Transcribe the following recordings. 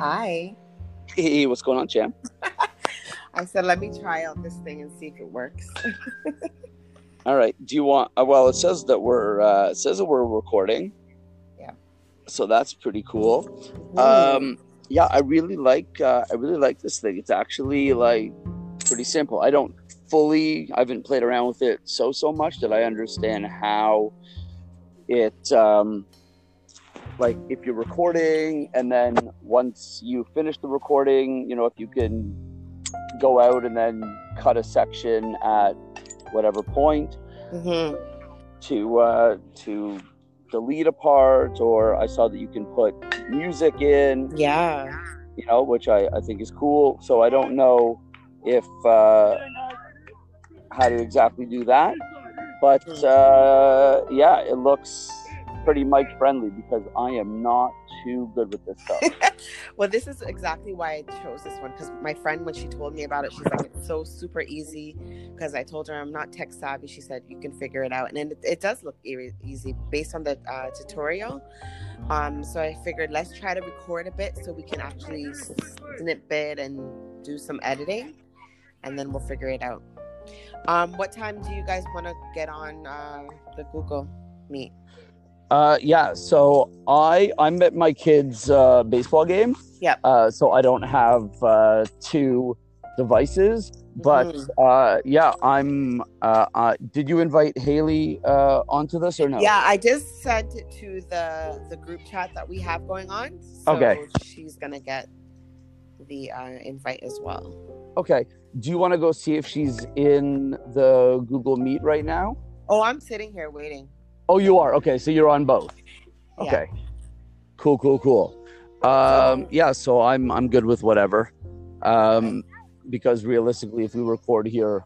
Hi. Hey, what's going on, champ? I said, let me try out this thing and see if it works. All right. Do you want? Uh, well, it says that we're uh, it says that we're recording. Yeah. So that's pretty cool. Um, yeah, I really like uh, I really like this thing. It's actually like pretty simple. I don't fully I haven't played around with it so so much that I understand how it um, like if you're recording and then once you finish the recording, you know, if you can go out and then cut a section at whatever point hmm to uh, to delete a part, or I saw that you can put music in, Yeah. you know, which I, I think is cool. So I don't know if uh, how to exactly do that, but uh, yeah, it looks pretty mic friendly because I am not too good with this stuff. Well, this is exactly why I chose this one because my friend, when she told me about it, she's like, it's so super easy. Because I told her I'm not tech savvy. She said, you can figure it out. And then it, it does look e- easy based on the uh, tutorial. Um, so I figured let's try to record a bit so we can actually snip it and do some editing. And then we'll figure it out. Um, what time do you guys want to get on uh, the Google Meet? Uh, yeah. So I I'm at my kid's uh, baseball game. Yep. Uh, so I don't have uh, two devices, but Mhm. uh, yeah, I'm. Uh, uh, did you invite Haley uh, onto this or no? Yeah, I just sent it to the the group chat that we have going on. So Okay. she's gonna get the uh, invite as well. Okay. Do you want to go see if she's in the Google Meet right now? Oh, I'm sitting here waiting. Oh, you are. Okay, so you're on both. Yeah. Okay. Cool, cool, cool. Um, yeah, so I'm I'm good with whatever. Um, because realistically, if we record here,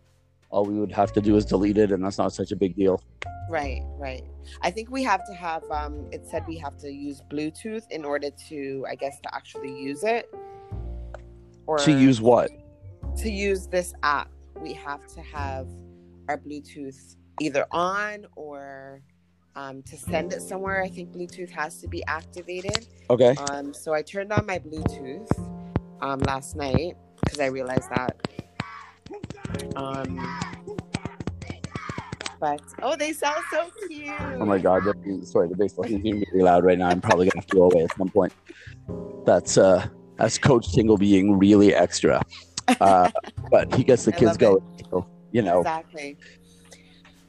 all we would have to do is delete it, and that's not such a big deal. Right, right. I think we have to have. Um, it said we have to use Bluetooth in order to, I guess, to actually use it. Or To use what? to use this app, we have to have our Bluetooth either on or um, to send it somewhere. I think Bluetooth has to be activated. Okay. Um, so I turned on my Bluetooth um, last night because I realized that. Um, but oh, they sound so cute. Oh my god, the, sorry, the baseball team's being really loud right now. I'm probably gonna have to go away at some point. That's uh that's Coach Tingle being really extra. Uh, but he gets the I kids going. So, you know. Exactly.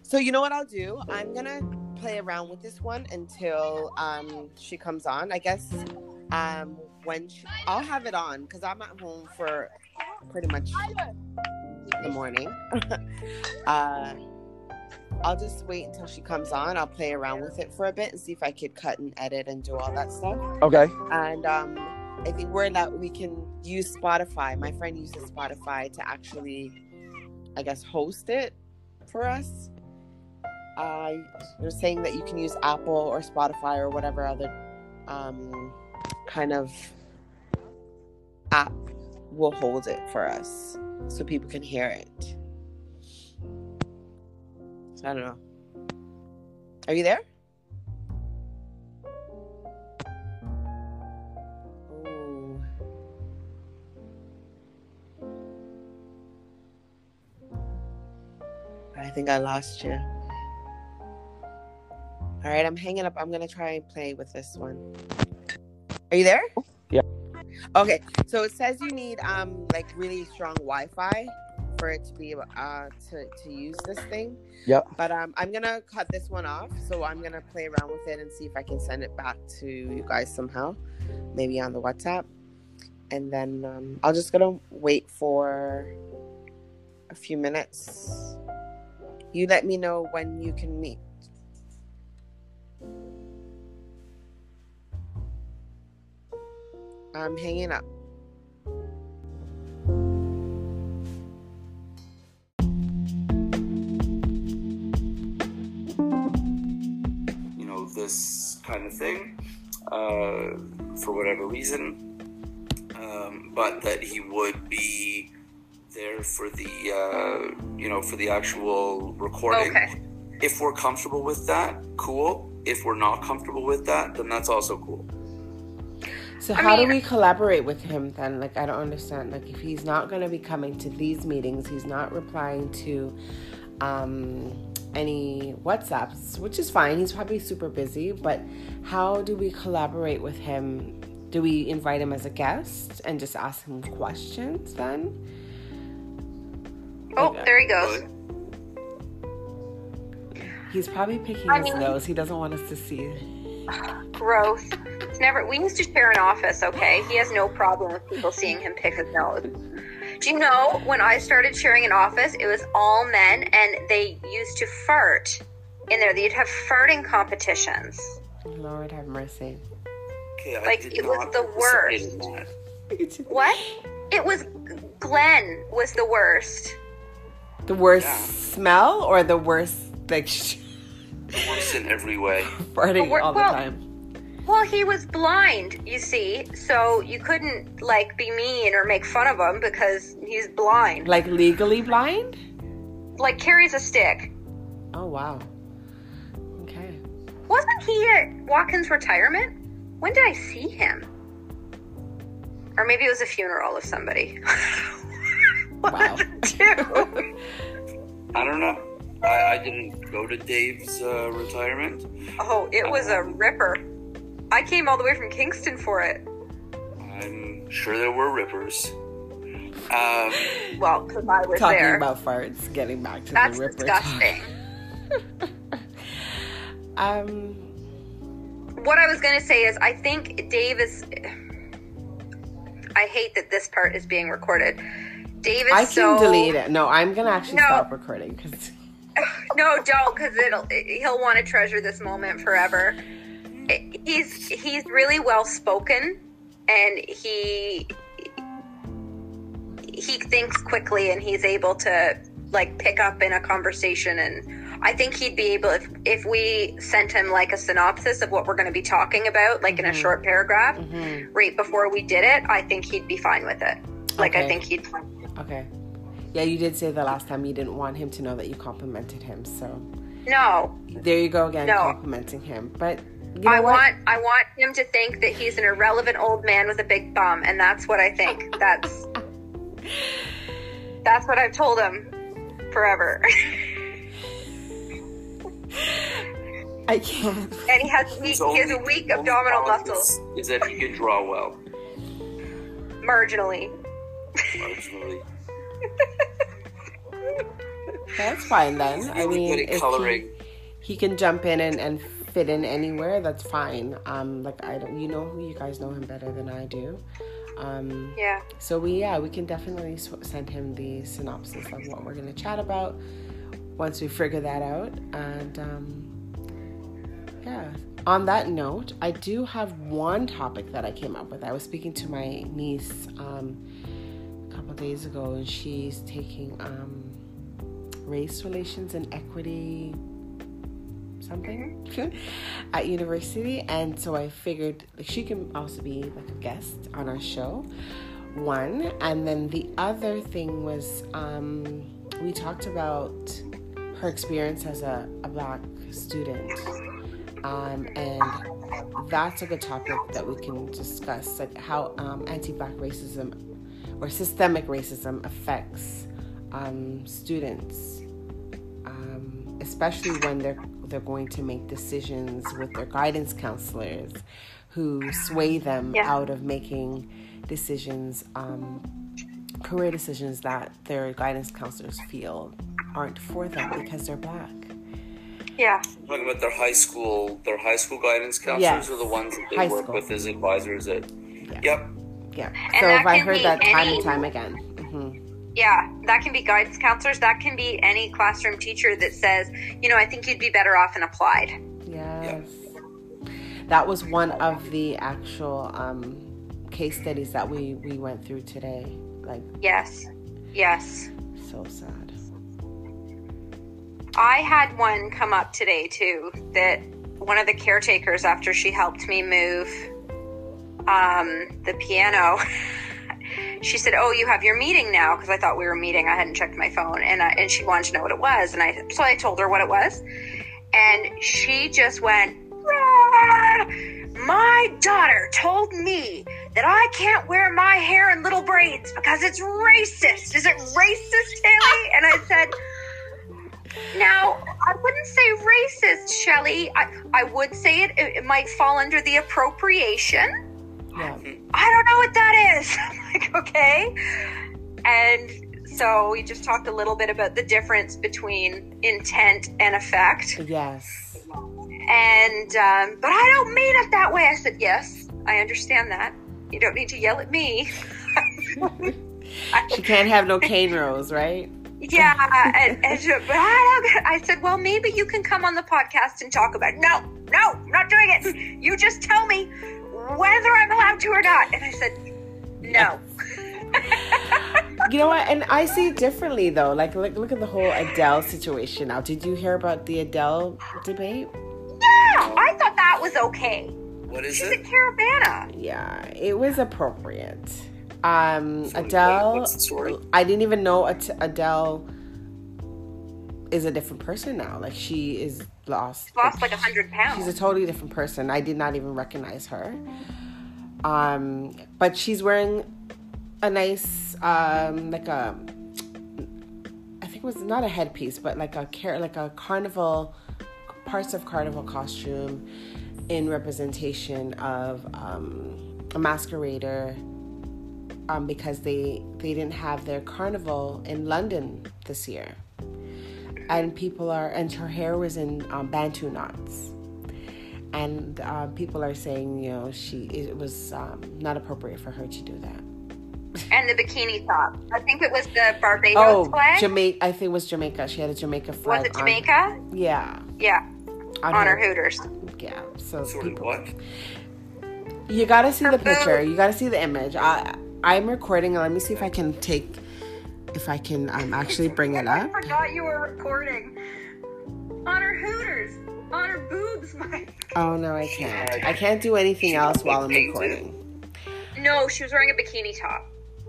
So you know what I'll do? I'm gonna play around with this one until um, she comes on. I guess um, when she, I'll have it on because I'm at home for pretty much the morning. uh, I'll just wait until she comes on. I'll play around with it for a bit and see if I could cut and edit and do all that stuff. Okay. And um, I think we're that we can use Spotify. My friend uses Spotify to actually, I guess, host it for us. Uh, they're saying that you can use Apple or Spotify or whatever other um, kind of app will hold it for us so people can hear it. So I don't know. Are you there? I think I lost you. All right, I'm hanging up. I'm gonna try and play with this one. Are you there? Yeah. Okay, so it says you need um like really strong Wi-Fi for it to be able uh to to use this thing. Yeah. But um, I'm gonna cut this one off, so I'm gonna play around with it and see if I can send it back to you guys somehow, maybe on the WhatsApp, and then um, I'll just gonna wait for a few minutes. You let me know when you can meet. I'm hanging up. you know this kind of thing uh, for whatever reason, um, but that he would be there for the uh, you know for the actual recording. Okay. If we're comfortable with that, cool. If we're not comfortable with that, then that's also cool. So I how mean- do we collaborate with him then? Like I don't understand. Like if he's not going to be coming to these meetings, he's not replying to um, any WhatsApps, which is fine. He's probably super busy. But how do we collaborate with him? Do we invite him as a guest and just ask him questions then? Oh, Like, there he goes. He's probably picking I his mean- nose. He doesn't want us to see. Gross. It's never. We used to share an office. Okay, he has no problem with people seeing him pick his nose. Do you know when I started sharing an office, it was all men, and they used to fart in there. They'd have farting competitions. Lord have mercy. Okay, Like, it was the worst. What? It was Glenn was the worst. The worst Yeah. smell or the worst like The worst in every way. farting all the well- time? Well, he was blind, you see, so you couldn't like be mean or make fun of him because he's blind. Like legally blind? Like carries a stick. Oh wow. Okay. Wasn't he at Watkins' retirement? When did I see him? Or maybe it was a funeral of somebody. Wow. Dude. I don't know. I, I didn't go to Dave's uh, retirement. Oh, it was a ripper. I came all the way from Kingston for it. I'm sure there were rippers. Um, Well, because I was Talking there. about farts, getting back to That's the ripper. disgusting. um what I was going to say is, I think Dave is. I hate that this part is being recorded. Dave is I can so. delete it. No, I'm gonna actually No. stop recording because No, don't, because it'll. He'll want to treasure this moment forever. He's he's really well spoken, and he he thinks quickly, and he's able to like pick up in a conversation. And I think he'd be able if if we sent him like a synopsis of what we're going to be talking about, like in a Mhm. short paragraph, Mhm. right before we did it. I think he'd be fine with it. Like I think he'd. Okay. Yeah, you did say the last time you didn't want him to know that you complimented him, so No, there you go again, No. complimenting him. But you know I what? want I want him to think that he's an irrelevant old man with a big bum, and that's what I think. That's that's what I've told him forever. I can't. and he has weak, he has a weak abdominal muscles, Is, is that he can draw well. marginally. Marginally. That's fine then. I Really mean, good at he- coloring. he can jump in and, and fit in anywhere that's fine um like i don't you know you guys know him better than i do um Yeah. so we yeah we can definitely s- send him the synopsis of what we're going to chat about once we figure that out and um yeah on that note i do have one topic that i came up with i was speaking to my niece um a couple days ago and she's taking um race relations and equity something at university. And so i figured like, she can also be like a guest on our show one. And then the other thing was um, we talked about her experience as a, a black student. Um, and that's a good topic that we can discuss like how um, anti-black racism or systemic racism affects um, students um, especially when they're they're going to make decisions with their guidance counselors who sway them Yeah. out of making decisions um, career decisions that their guidance counselors feel aren't for them because they're black Yeah. Talking about their high school, their high school guidance counselors Yes. are the ones that they High work school. with as advisors. At Yeah. And so that if i can heard be that time and time again hmm Yeah, that can be guidance counselors. That can be any classroom teacher that says, you know, I think you'd be better off in applied. Yes. That was one of the actual um, case studies that we, we went through today. Like, Yes. Yes. so sad. I had one come up today too that one of the caretakers after she helped me move um, the piano she said oh you have your meeting now because I thought we were meeting I hadn't checked my phone and I, and she wanted to know what it was and I so I told her what it was and she just went "Rah!" "Ah, my daughter told me that I can't wear my hair in little braids because it's racist. Is it racist, Haley? And I said, now, I wouldn't say racist, Shelly. I, I would say it, it, it might fall under the appropriation. Yeah. I don't know what that is. I'm like, okay. And so we just talked a little bit about the difference between intent and effect. Yes. And, um, but I don't mean it that way. I said, yes, I understand that. You don't need to yell at me. She can't have no cane rows, right? Yeah, and, and she, but I, don't, I said, well, maybe you can come on the podcast and talk about it. No, no, I'm not doing it. You just tell me whether I'm allowed to or not. And I said, no. You know what? And I see it differently though. Like, look, look at the whole Adele situation now. Did you hear about the Adele debate? Yeah, I thought that was okay. What is it? She's a caravana. Yeah, it was appropriate. Um, So, Adele. what- what's the story? I didn't even know Adele is a different person now. Like she is lost. Lost like a hundred pounds. She's a totally different person. I did not even recognize her. Um, but she's wearing a nice, um, like a, I think it was not a headpiece, but like a car- like a carnival, parts of carnival costume, in representation of um, a masquerader. Um, because they they didn't have their carnival in London this year, and people are and her hair was in um, bantu knots and uh, people are saying you know she it was um, not appropriate for her to do that and the bikini top. I think it was the Barbados oh flag. jamaica i think it was jamaica she had a jamaica flag. was flag it on- Jamaica? yeah Yeah, on her hooters. yeah so Sorry, people, what? you gotta see Her the picture boob. you gotta see the image i i'm recording let me see if i can take if i can um, actually bring it up. I up forgot you were recording. On her hooters. On her boobs, Mike. oh no i can't i can't do anything She else while i'm recording No, she was wearing a bikini top.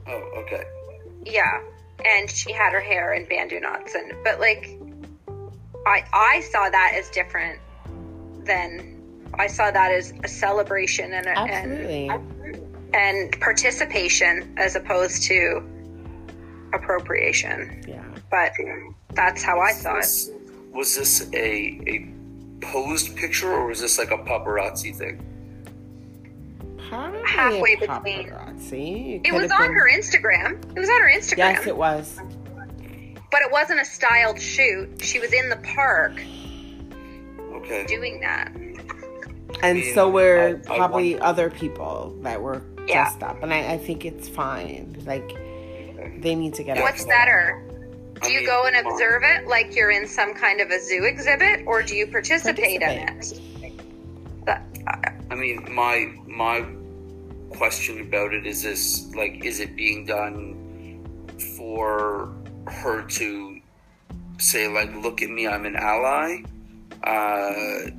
Oh, okay. Yeah, and she had her hair in bantu knots, and but like, I I saw that as different than I saw that as a celebration and a, and and participation as opposed to appropriation. yeah But that's how I saw it. Was, was this a a posed picture or was this like a paparazzi thing? Probably Halfway a between. paparazzi. It was have on been- her Instagram. It was on her Instagram. Yes, it was. but it wasn't a styled shoot. She was in the park Okay. doing that. And mean, so were I- I probably other people that were Yeah. dressed up. And I, I think it's fine. Like, they need to get out. What's better? Do I you mean, go and observe it like you're in some kind of a zoo exhibit, or do you participate, in it? But, uh, I mean, my my question about it is this: like, is it being done for her to say, like, "Look at me, I'm an ally"? Uh,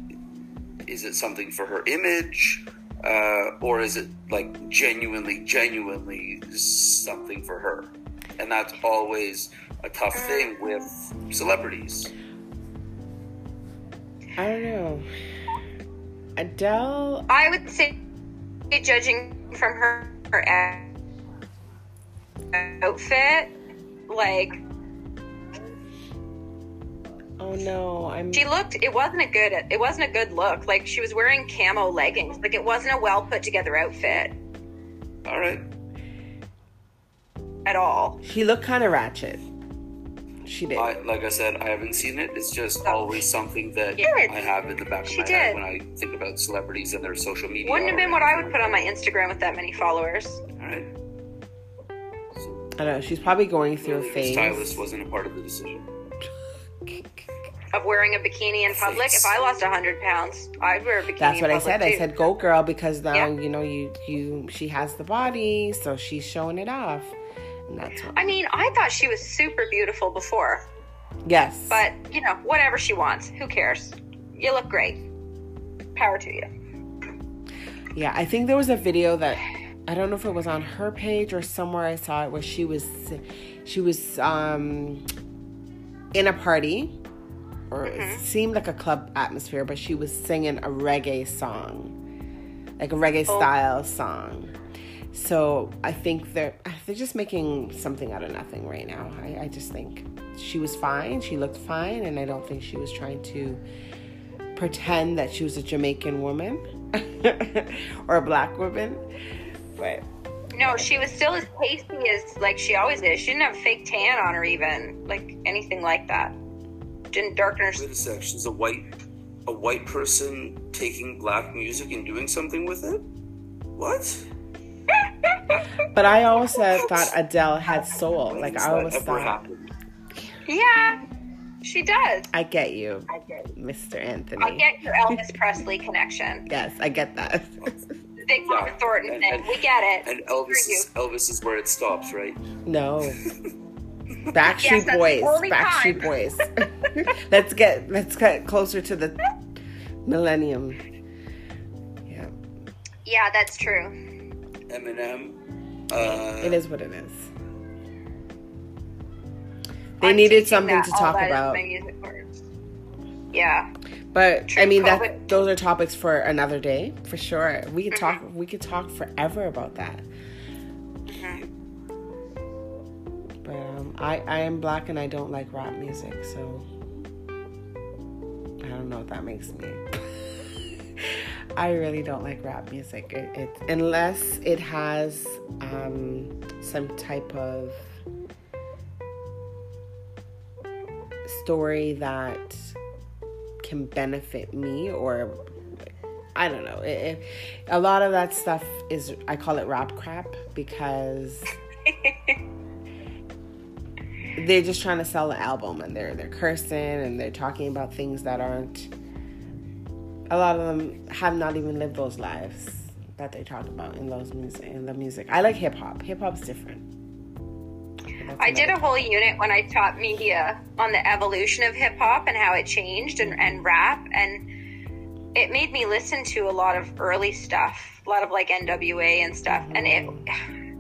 is it something for her image, uh, or is it like genuinely, genuinely something for her? And that's always a tough uh, thing with celebrities. I don't know. Adele, I would say, judging from her, her outfit, like oh no, I'm. she looked. It wasn't a good. It wasn't a good look. Like she was wearing camo leggings. Like it wasn't a well put together outfit All right. At all. She looked kind of ratchet. She did. I, like I said, I haven't seen it. It's just always something that She. I have in the back of She my head when I think about celebrities and their social media. Wouldn't have been what I would put on my Instagram with that many followers. All right. So, I don't know. She's probably going through a phase. stylist wasn't a part of the decision. of wearing a bikini in public. If I lost hundred pounds, I'd wear a bikini. That's in what I public said. I said, "Go, girl," because now Yeah. you know you you she has the body, so she's showing it off, and that's what. I mean, I thought she was super beautiful before, yes, but you know, whatever she wants, who cares? You look great. Power to you. Yeah, I think there was a video that I don't know if it was on her page or somewhere I saw it where she was she was um in a party or Mhm. it seemed like a club atmosphere, but she was singing a reggae song, like a reggae Oh. style song. So I think they're they're just making something out of nothing right now. I, I just think she was fine. She looked fine, and I don't think she was trying to pretend that she was a Jamaican woman or a black woman. But No, she was still as pasty as like she always is. She didn't have fake tan on her, even like anything like that. Didn't darken her. Wait a sec. She's a white, a white person taking black music and doing something with it. What? But I always thought Adele had soul. Like I always thought. Yeah, she does. I get you, I get. Mr. Anthony. I get your Elvis Presley connection. Yes, I get that. Big Mama Yeah, Thornton and- thing. and- we get it. And Elvis is Elvis is where it stops, right? no. Backstreet that's the Boys. Backstreet time. Boys. let's get let's get closer to the millennium. Yeah. Yeah, that's true. Eminem. Uh, It is what it is. They I'm needed something that- to talk about. my music words. Yeah. But True I mean COVID. that those are topics for another day, for sure. We could talk Mm-hmm. we could talk forever about that. Mhm. But um, I I am black and I don't like rap music, so I don't know what that makes me. I really don't like rap music. It, it unless it has um, some type of story that can benefit me or I don't know. It, a lot of that stuff is I call it rap crap because they're just trying to sell an album and they're they're cursing and they're talking about things that aren't a lot of them have not even lived those lives that they talk about in those music in the music. I like hip hop. Hip hop's different. That's I did a whole unit when I taught media on the evolution of hip hop and how it changed and, and rap and it made me listen to a lot of early stuff, a lot of like NWA and stuff and it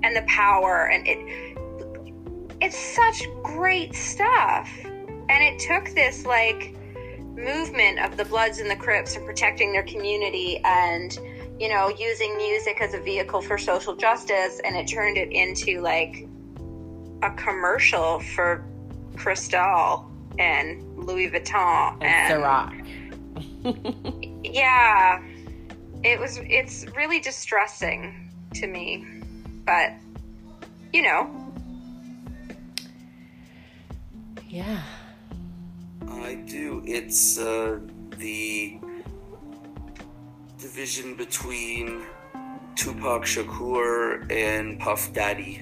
and the power and it it's such great stuff. And it took this like movement of the Bloods and the Crips and protecting their community and you know using music as a vehicle for social justice and it turned it into like a commercial for Cristal and Louis Vuitton and and Ciroc. yeah it was it's really distressing to me but you know yeah. I do. It's uh, the division between Tupac Shakur and Puff Daddy.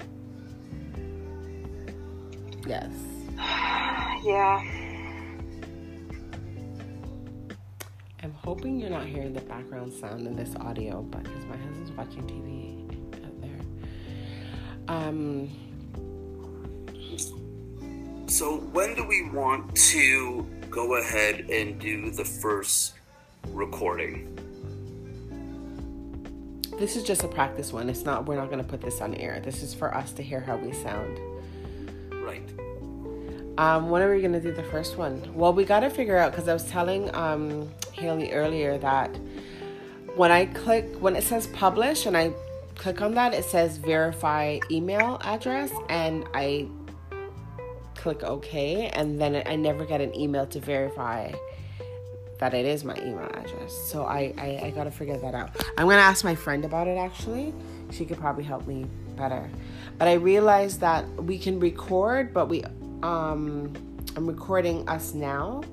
Yes. yeah I'm hoping you're not hearing the background sound in this audio, but because my husband's watching TV out there. Um, So when do we want to go ahead and do the first recording? this is just a practice one. It's not. We're not going to put this on air. This is for us to hear how we sound. Right. Um, when are we gonna do the first one? Well, we gotta figure out because I was telling um, Haley earlier that when I click when it says publish and I click on that, it says verify email address, and I click OK, and then I never get an email to verify that it is my email address. So I, I, I gotta figure that out. I'm gonna ask my friend about it actually. She could probably help me better. But I realized that we can record, but we um I'm recording us now.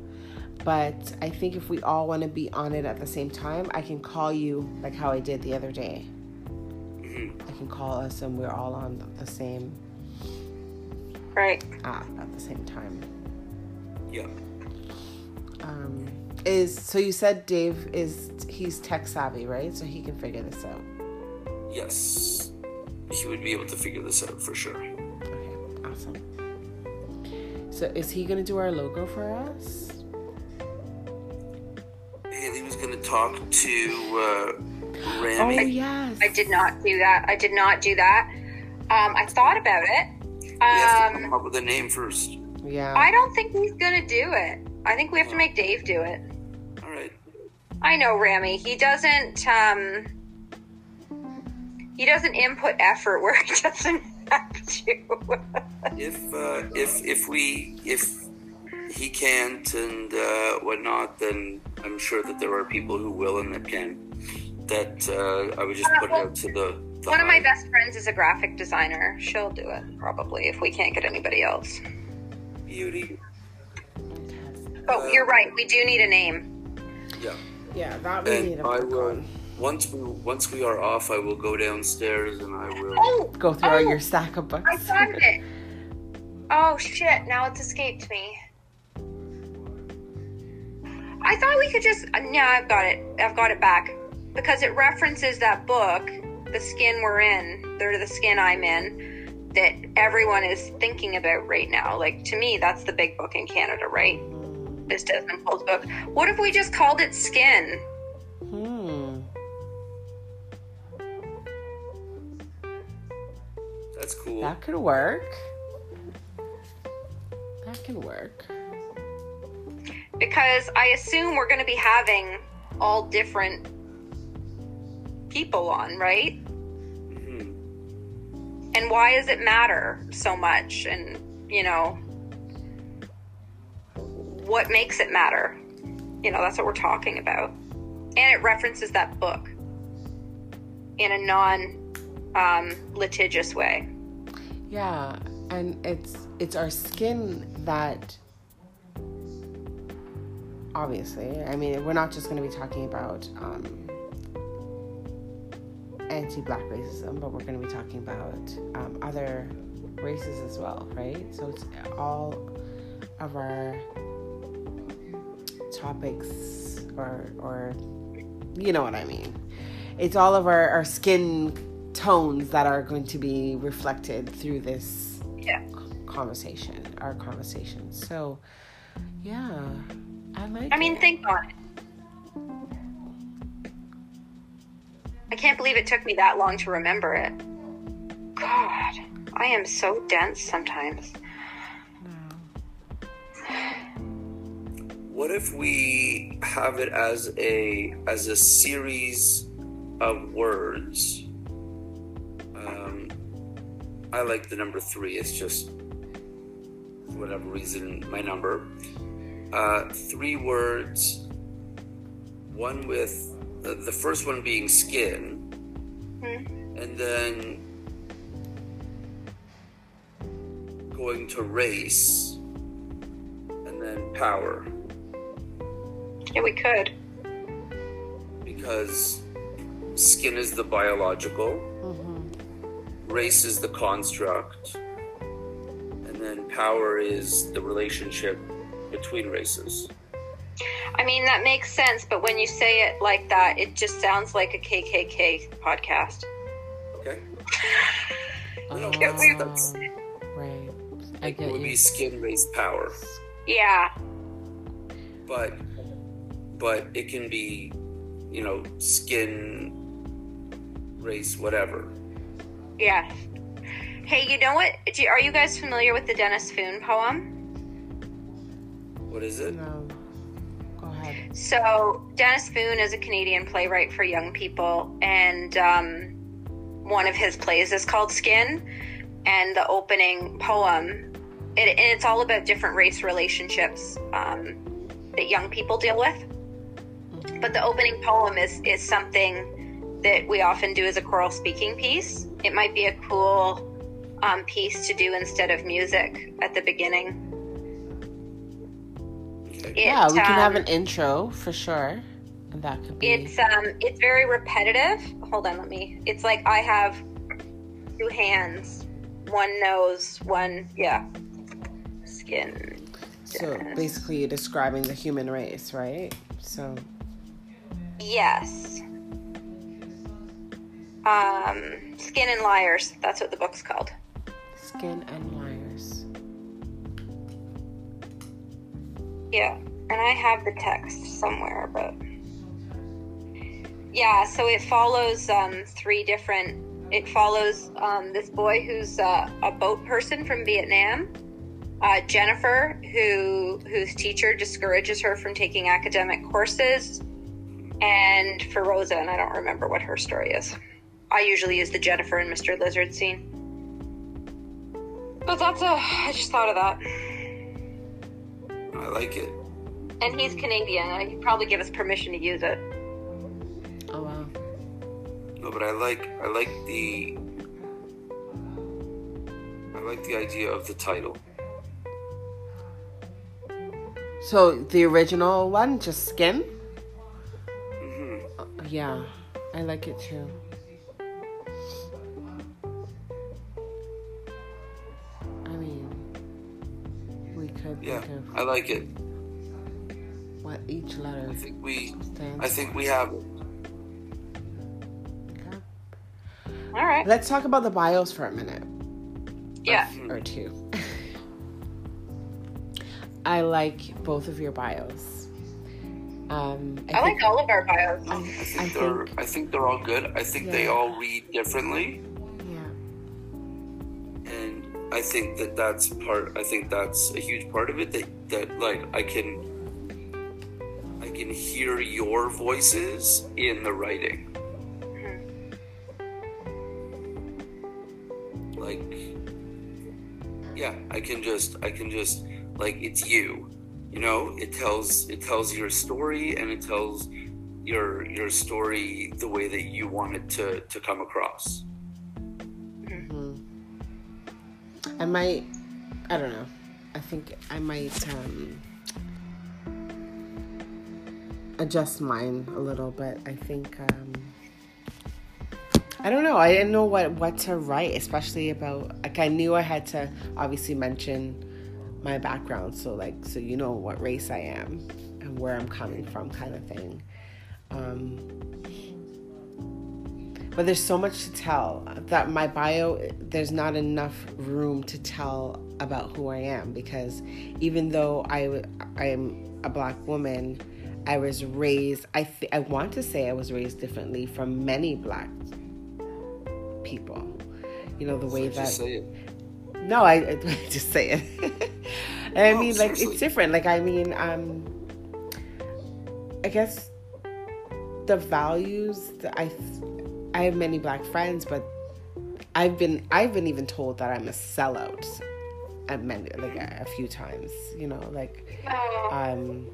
But I think if we all want to be on it at the same time, I can call you like how I did the other day. Mhm. I can call us and we're all on the same right app at the same time. Yeah. Um, is so you said Dave is he's tech savvy, right? So he can figure this out. Yes. He would be able to figure this out for sure. Okay, awesome. So is he gonna do our logo for us? Haley was going to talk to uh, Oh yes. i did not do that i did not do that um, i thought about it we have to um, come up with a name first. Yeah. i don't think he's gonna do it I think we have to make Dave do it. All right. I know Rami. He doesn't um he doesn't input effort where he doesn't have to. If uh, if if we if he can't and uh, whatnot, then I'm sure that there are people who will and that can. That uh, I would just put it out to the. The One of my best friends is a graphic designer. She'll do it probably if we can't get anybody else. beauty. But you're right. We do need a name. Yeah. Yeah, that we need And to I work will on. once we once we are off, I will go downstairs and I will. Oh, Go through all Oh, your stack of books. I found it. Oh shit! Now it's escaped me. I thought we could just. uh, Yeah, I've got it. I've got it back because it references that book, "The Skin We're In," or "The Skin I'm In," that everyone is thinking about right now. Like to me, that's the big book in Canada, right? This Desmond Cole's book. What if we just called it Skin? Hmm. That's cool. That could work. That can work. because I assume we're going to be having all different people on, right? Mhm. And why does it matter so much? And, you know, what makes it matter? You know, that's what we're talking about. And it references that book in a non um, litigious way. Yeah, and it's it's our skin that obviously. I mean, we're not just going to be talking about um, anti-black racism, but we're going to be talking about um, other races as well, right? So it's all of our topics, or or you know what I mean. It's all of our, our skin tones that are going to be reflected through this Yeah. conversation, our conversation. So, yeah, I like. I mean, it. think on it. Can't believe it took me that long to remember it. God, I am so dense sometimes. What if we have it as a as a series of words? Um, I like the number three. It's just for whatever reason my number. Uh, three words. One with uh, the first one being skin, Hmm. and then going to race, and then power. Yeah, we could. because skin is the biological, Mhm. race is the construct, and then power is the relationship between races. I mean, that makes sense, but when you say it like that, it just sounds like a KKK podcast. Okay? Oh, can't believe um, that's- right. I It would you. be skin, race, power, Yeah, but but it can be, you know, skin, race, whatever. yeah. Hey, you know what? Are you guys familiar with the Dennis Foon poem? What is it? No. So, Dennis Foon is a Canadian playwright for young people, and um, one of his plays is called Skin. And the opening poem, it, and it's all about different race relationships um, that young people deal with. But the opening poem is is something that we often do as a choral speaking piece. It might be a cool um, piece to do instead of music at the beginning. It, yeah, we can have um, an intro for sure. And that could be. It's um it's very repetitive. Hold on, let me. It's like I have two hands, one nose, one yeah. Skin. so basically, you're describing the human race, right? So. Yes. Um Skin and Liars. That's what the book's called. Skin and liars. Yeah. And I have the text somewhere, but yeah, so it follows um, three different. It follows um, this boy who's uh, a boat person from Vietnam, uh, Jennifer, who whose teacher discourages her from taking academic courses, and for Rosa, and I don't remember what her story is. I usually use the Jennifer and Mr. Lizard scene. But that's a. I just thought of that. I like it. And he's Canadian. and He'd probably give us permission to use it. Oh wow. No, but I like I like the I like the idea of the title. So the original one, just skin. hmm Uh, yeah, I like it too. Could Yeah, think of I like it. what each letter I think we stands I think for. we have it. Okay. All right. Let's talk about the bios for a minute. Yeah. or two. I like both of your bios. Um, I like all of our bios. I, I I think they're I think they're all good. I think they all read differently, yeah, and I think that that's part. I think that's a huge part of it. That that like I can I can hear your voices in the writing. Mm-hmm. Like yeah, I can just I can just like it's you. You know, it tells it tells your story and it tells your your story the way that you want it to to come across. I might. I don't know. I think I might um, adjust mine a little bit. I think. Um, I don't know. I didn't know what what to write, especially about like I knew I had to obviously mention my background, so like so you know what race I am and where I'm coming from, kind of thing. Um, but there's so much to tell that my bio there's not enough room to tell about who I am because even though I I am a black woman, I was raised. I th- I want to say I was raised differently from many black people. You know the way that just say it. no, I, I just say it. and I mean, like it's different. Like I mean, um, I guess the values that I, I have many black friends, but I've been I've been even told that I'm a sellout, at many like a, a few times. You know, like Oh, um,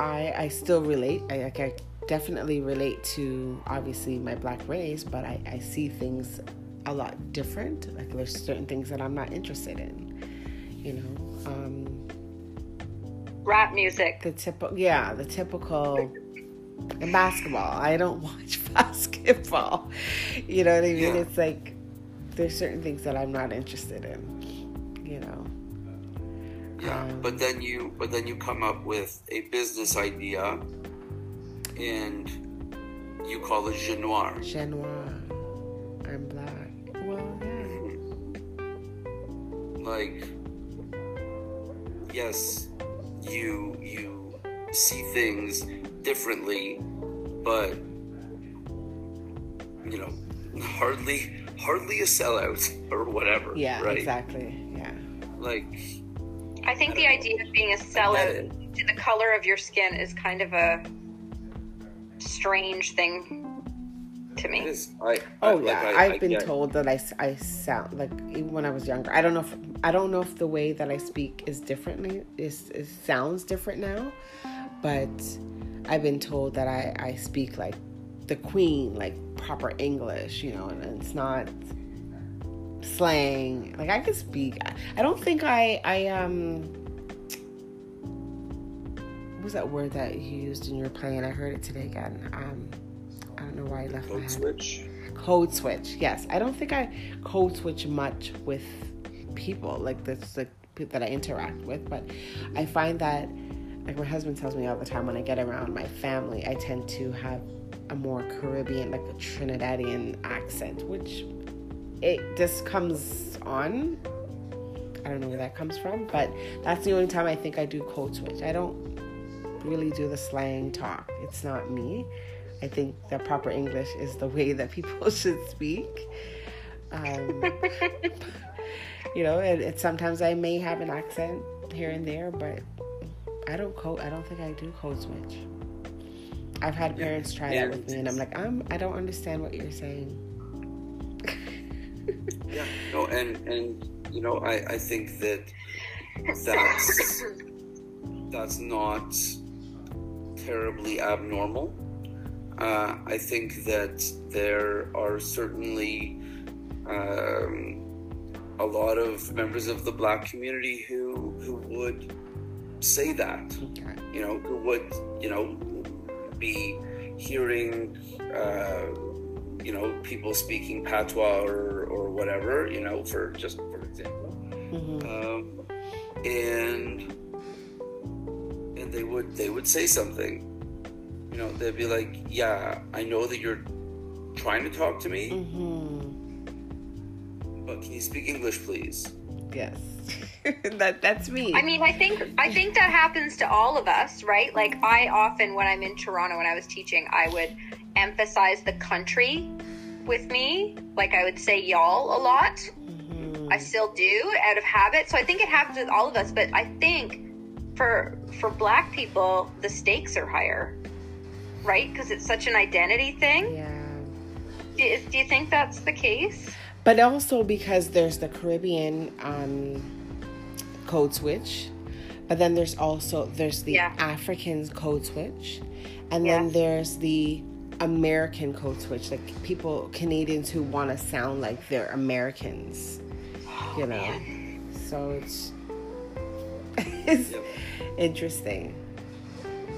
I I still relate. I like I definitely relate to obviously my black race, but I, I see things a lot different. Like there's certain things that I'm not interested in. You know, um, rap music. the typical yeah, the typical in basketball. I don't watch basketball. You know what I mean? Yeah. It's like there's certain things that I'm not interested in. You know. Yeah, Um, but then you but then you come up with a business idea and you call it Je Noir. Chat noir. I'm black. Well, yeah. Like yes, you you see things differently, but you know, hardly hardly a sellout or whatever. Yeah, right? exactly. Yeah. Like I think the idea of being a sellout to the color of your skin is kind of a strange thing to me. I Oh I- yeah, like, I- I've I been get- told that I, I sound like even when I was younger. I don't know if I don't know if the way that I speak is differently is, is sounds different now, but I've been told that I I speak like the queen, like proper English, you know, and it's not slang. Like I can speak. I, don't think I I um. What was that word that you used in your playing? I heard it today again. Um, I don't know why I left my code head. switch. Code switch. Yes, I don't think I code switch much with people like that's the people that I interact with, but I find that like my husband tells me all the time when I get around my family, I tend to have a more Caribbean, like a Trinidadian accent, which it just comes on. I don't know where that comes from, but that's the only time I think I do code switch. I don't really do the slang talk. It's not me. I think that proper English is the way that people should speak. Um, you know, and, and sometimes I may have an accent here and there, but I don't code. I don't think I do code switch. I've had parents try that with me, and I'm like, I'm. I don't understand what you're saying. yeah. No, and and you know, I I think that that's that's not terribly abnormal. Uh, I think that there are certainly um, a lot of members of the black community who who would say that. Okay. You know, who would you know be hearing. Uh, you know, people speaking patois or, or whatever, you know, for just for example. Mm-hmm. Um, and and they would they would say something you know they'd be like yeah i know that you're trying to talk to me mm-hmm. but can you speak english please yes. That that's me. I mean i think i think that happens to all of us right? Like i often when i'm in toronto when i was teaching i would emphasize the country with me. Like i would say y'all a lot. Mm-hmm. i still do out of habit. So i think it happens with all of us but i think for for black people the stakes are higher right? Because it's such an identity thing. Yeah. Do do you think that's the case but also because there's the caribbean um, code switch but then there's also there's the yeah. africans code switch and then there's the american code switch like people canadians who want to sound like they're americans oh, you know man. so it's it's yep. interesting.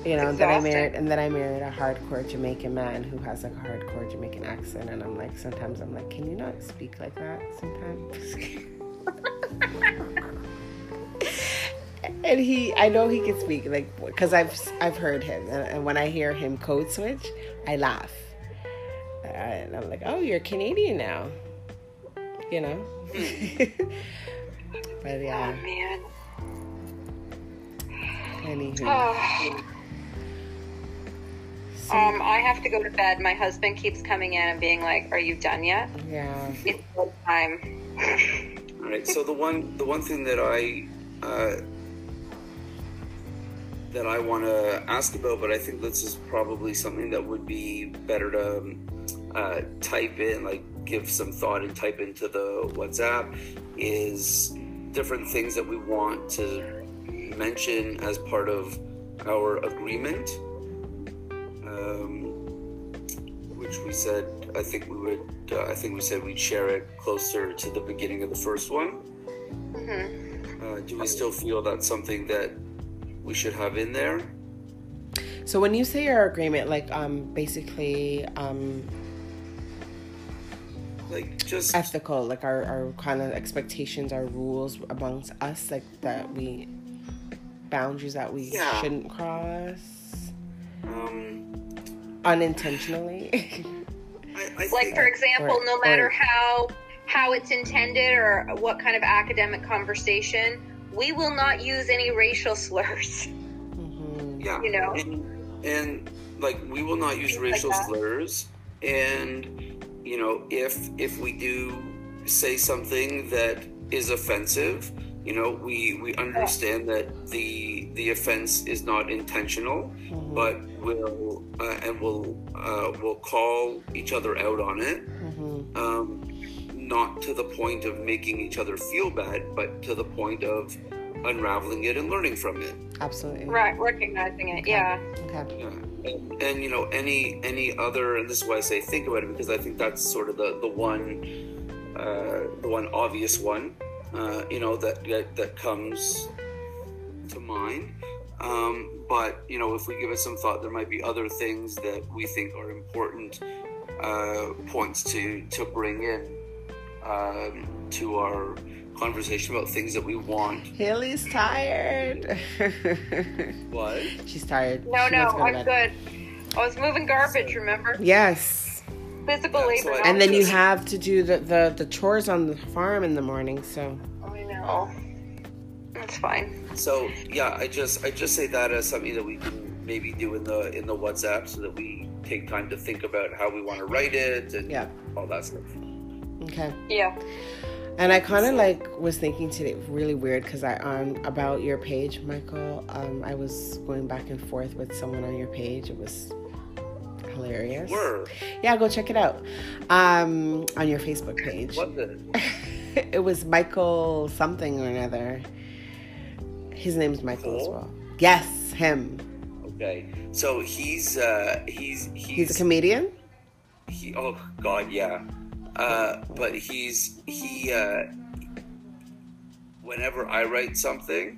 You know, that I married and then I married a hardcore Jamaican man who has like a hardcore Jamaican accent and I'm like sometimes I'm like, Can you not speak like that sometimes? and he I know he can speak like because I've I've heard him and, when I hear him code switch, I laugh. And I'm like, Oh, you're Canadian now. You know? But yeah. Oh man. Anywho. Oh. Um, I have to go to bed. My husband keeps coming in and being like, "Are you done yet?" Yeah. It's time. All right. So the one, the one thing that I uh, that I want to ask about, but I think this is probably something that would be better to uh, type in, like give some thought and type into the WhatsApp, is different things that we want to mention as part of our agreement, um, which we said I think we would. Uh, I think we said we'd share it closer to the beginning of the first one. Mm-hmm. Uh, do we still feel that's something that we should have in there? So when you say our agreement, like um, basically um, like just ethical, like our, our kind of expectations, our rules amongst us, like that we boundaries that we yeah. shouldn't cross um, unintentionally. I, I like for example, or, no matter or, how how it's intended or what kind of academic conversation, we will not use any racial slurs. Mm-hmm. Yeah, you know, and, and like we will not use Things racial like slurs, and you know if if we do say something that is offensive you know we we understand that the the offense is not intentional mm-hmm. but we'll uh, and we'll uh, we'll call each other out on it mm-hmm. um, not to the point of making each other feel bad but to the point of unraveling it and learning from it absolutely right recognizing it okay. yeah okay yeah. And, and, you know any any other and this is why i say think about it because i think that's sort of the the one uh, the one obvious one uh, you know, that, that, that comes to mind. Um, but, you know, if we give it some thought, there might be other things that we think are important uh, points to, to bring in um, to our conversation about things that we want. Haley's tired. what? She's tired. No, she no, I'm good. I was moving garbage, remember? Yes physical That's labor. And then you have to do the, the, the chores on the farm in the morning, so. I know. That's fine. So yeah, I just I just say that as something that we can maybe do in the in the WhatsApp so that we take time to think about how we want to write it and yeah. all that stuff. Okay. Yeah. And I kind of like was thinking today, really weird, because I on about your page, Michael. Um, I was going back and forth with someone on your page. It was hilarious. Yeah, go check it out. Um, on your Facebook page. what the? it was Michael something or another. His name's Michael as well. Yes, him. Okay, so he's uh he's he's, He's a comedian. he oh god yeah uh but he's he uh whenever i write something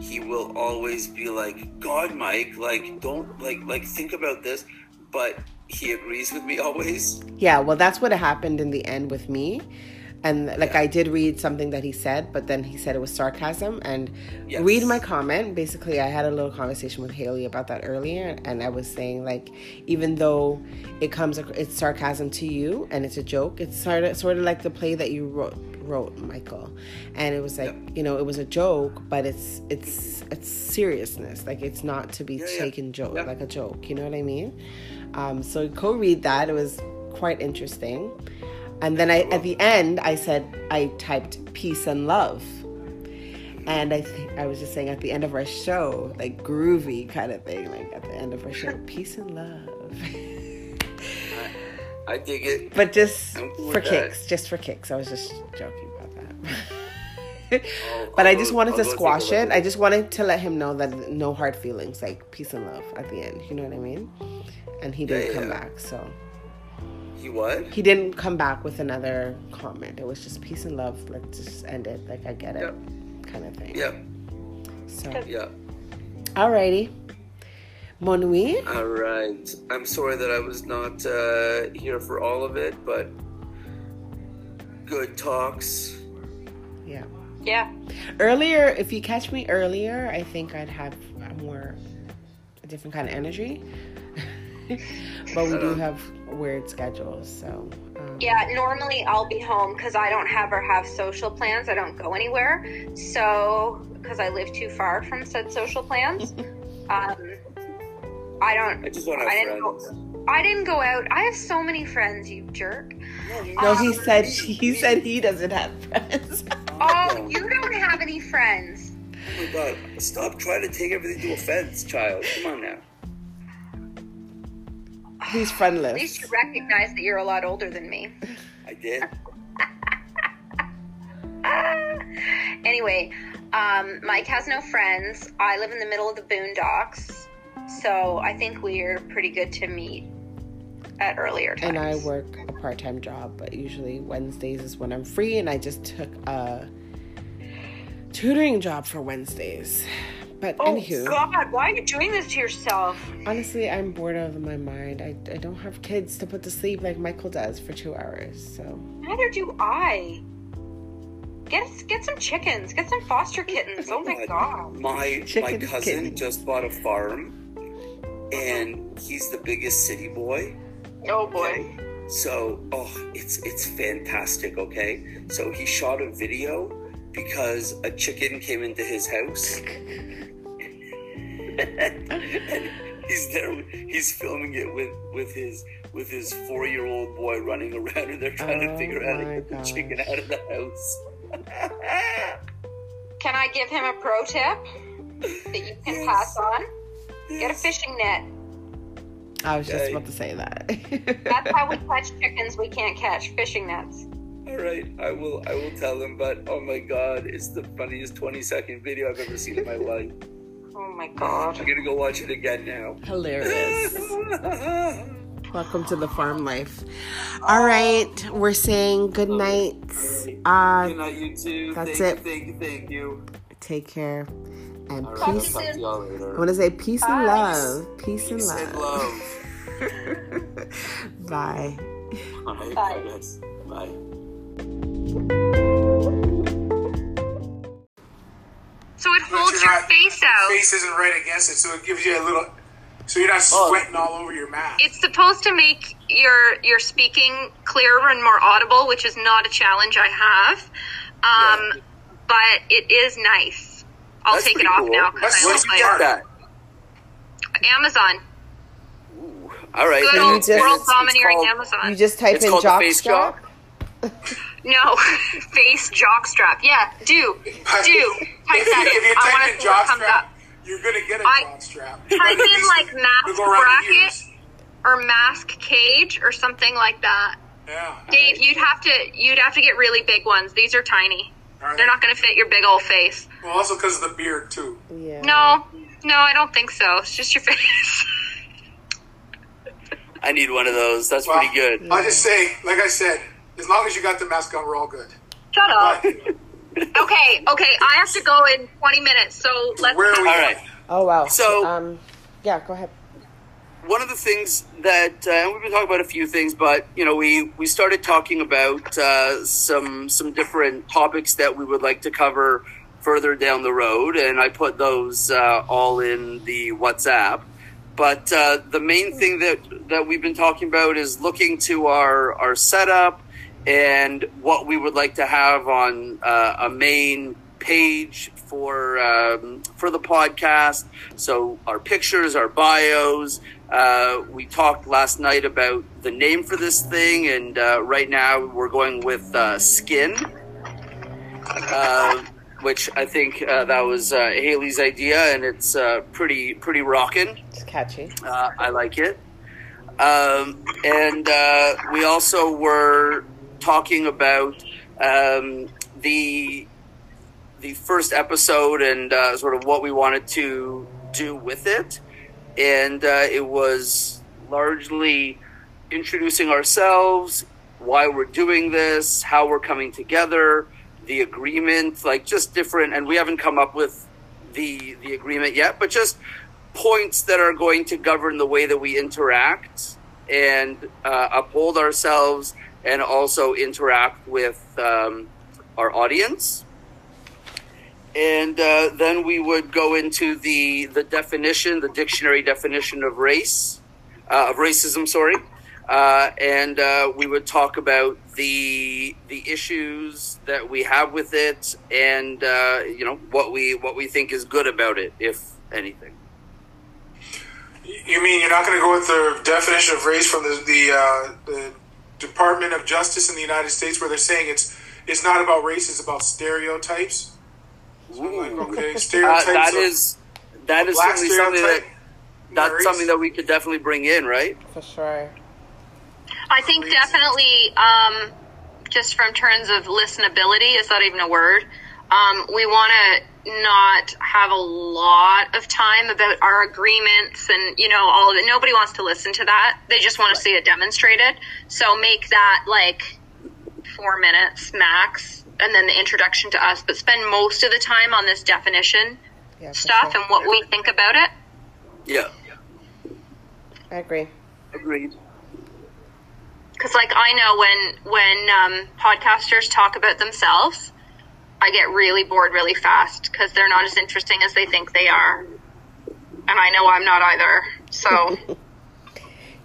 he will always be like god mike like don't like like think about this but he agrees with me always Yeah, well, that's what happened in the end with me. And like, Yeah. I did read something that he said, but then he said it was sarcasm. And Yes. read my comment. Basically, I had a little conversation with Haley about that earlier, and I was saying like, even though it comes, it's sarcasm to you and it's a joke. It's sort of sort of like the play that you wrote, wrote Michael, and it was like you know it was a joke, but it's it's it's seriousness. Like it's not to be Yeah, taken joke like a joke. You know what I mean? Um, so go read that. It was quite interesting. And then I, at the end, I said I typed peace and love. And I think I was just saying at the end of our show, like groovy kind of thing, like at the end of our show, peace and love. i dig it but just cool for with that. kicks, just for kicks. I was just joking about that. I'll- but I'll I just go- wanted I'll to go take a squash it. I just wanted to let him know that no hard feelings, like peace and love at the end. You know what I mean? And he didn't Yeah, come yeah. back, so he what he didn't come back with another comment. It was just peace and love. Let's just end it. Like I get it, Yep. kind of thing. yeah So, yeah alrighty, Mon nuit. all right i'm sorry that i was not uh here for all of it but good talks Yeah. Yeah. Earlier, if you catch me earlier, I think I'd have more a different kind of energy. But we do have weird schedules, so. Um, Yeah, normally I'll be home because I don't ever have social plans. I don't go anywhere. So, because I live too far from said social plans, um, I don't. i just want to I have didn't friends go. I didn't go out. I have so many friends, you jerk. No, he Um, said he said he doesn't have friends. Oh, you don't have any friends. Oh my god, stop trying to take everything to offense, child. Come on now. He's At least you recognize that you're a lot older than me. I did. Anyway, um, Mike has no friends. I live in the middle of the boondocks, so I think we're pretty good to meet at earlier times. and I work a part time job, but usually Wednesdays is when I'm free, and I just took a tutoring job for Wednesdays. But Oh anywho, God, why are you doing this to yourself? honestly, I'm bored out of my mind. I, I don't have kids to put to sleep like Michael does for two hours, so. Neither do I. Get get some chickens. Get some foster kittens. Oh my God. My my cousin skin. just bought a farm, and he's the biggest city boy. Oh boy. So, oh, it's it's fantastic. Okay, so he shot a video because a chicken came into his house, and he's there. He's filming it with with his with his four year old boy running around, and they're trying Oh to figure out how to get the chicken out of the house. Can I give him a pro tip that you can Yes. pass on? Get a fishing net. I was just about to say that. That's how we catch chickens we can't catch. Fishing nets. All right, I will. I will tell him. But oh my god, it's the funniest twenty second video I've ever seen in my life. Oh my God. I'm gonna go watch it again now. Hilarious. Welcome to the farm life. All right, we're saying good night. Uh, Good night, you too. that's thank it. You, thank you. Thank you. take care and All right, peace. talk to y'all I later. want to say peace and love. Peace, Peace and and love. love. Bye. All right, Bye. Bye. So it holds your not- face out. Face isn't right against it, so it gives you a little. So you're not Oh. sweating all over your mask. It's supposed to make your your speaking clearer and more audible, which is not a challenge I have. Um, but it is nice. I'll That's take it off cool. now because Let's- I let's look get that. Amazon. All right. Good you old just- world it's domineering called- Amazon. You just type It's in called the jock face strap. No, face jockstrap. Yeah, do. Do. Type if, that if in. you I want to see what comes jockstrap, up. you're gonna get a I- jockstrap. Type in like mask It'll go around the bracket or mask cage or something like that. Yeah. Dave, you'd have to you'd have to get really big ones. These are tiny. Are They're they? not going to fit your big old face. Well, also because of the beard too. Yeah. No, no, I don't think so. It's just your face. I need one of those. That's Well, pretty good. I just say, like I said, as long as you got the mask on, we're all good. Shut up. But Okay, okay, I have to go in 20 minutes, so let's. Where are we All right. Oh wow. So- um, yeah, go ahead. one of the things that uh, and we've been talking about a few things, but you know, we we started talking about uh, some some different topics that we would like to cover further down the road, and I put those uh, all in the WhatsApp. But uh, the main thing that that we've been talking about is looking to our our setup and what we would like to have on uh, a main page for um, for the podcast. So our pictures, our bios. Uh, we talked last night about the name for this thing, and uh, right now we're going with uh, Skin, uh, which I think uh, that was uh, Haley's idea, and it's uh, pretty pretty rocking. It's catchy. Uh, I like it. Um, and uh, we also were talking about um, the the first episode and uh, sort of what we wanted to do with it. And uh, it was largely introducing ourselves, why we're doing this, how we're coming together, the agreement, like just different. And we haven't come up with the the agreement yet, but just points that are going to govern the way that we interact and uh, uphold ourselves and also interact with um, our audience. And uh, then we would go into the the definition, the dictionary definition of race, uh, of racism. Sorry, uh, and uh, we would talk about the the issues that we have with it, and uh, you know what we what we think is good about it, if anything. you mean you're not going to go with the definition of race from the the, uh, the Department of Justice in the United States, where they're saying it's it's not about race, it's about stereotypes. So like, okay, Uh, stereotypes. that of is that is black certainly something that that's race. something that we could definitely bring in, right? For sure. I think definitely, um, just from terms of listenability, is that even a word? Um, we want to not have a lot of time about our agreements and you know all of it. Nobody wants to listen to that. They just want to see it demonstrated. So make that like four minutes max, and then the introduction to us. But spend most of the time on this definition Yeah, stuff sure. and what we think about it. Yeah, I agree. agreed. Because, like, I know when when um, podcasters talk about themselves, I get really bored really fast because they're not as interesting as they think they are, and I know I'm not either. So,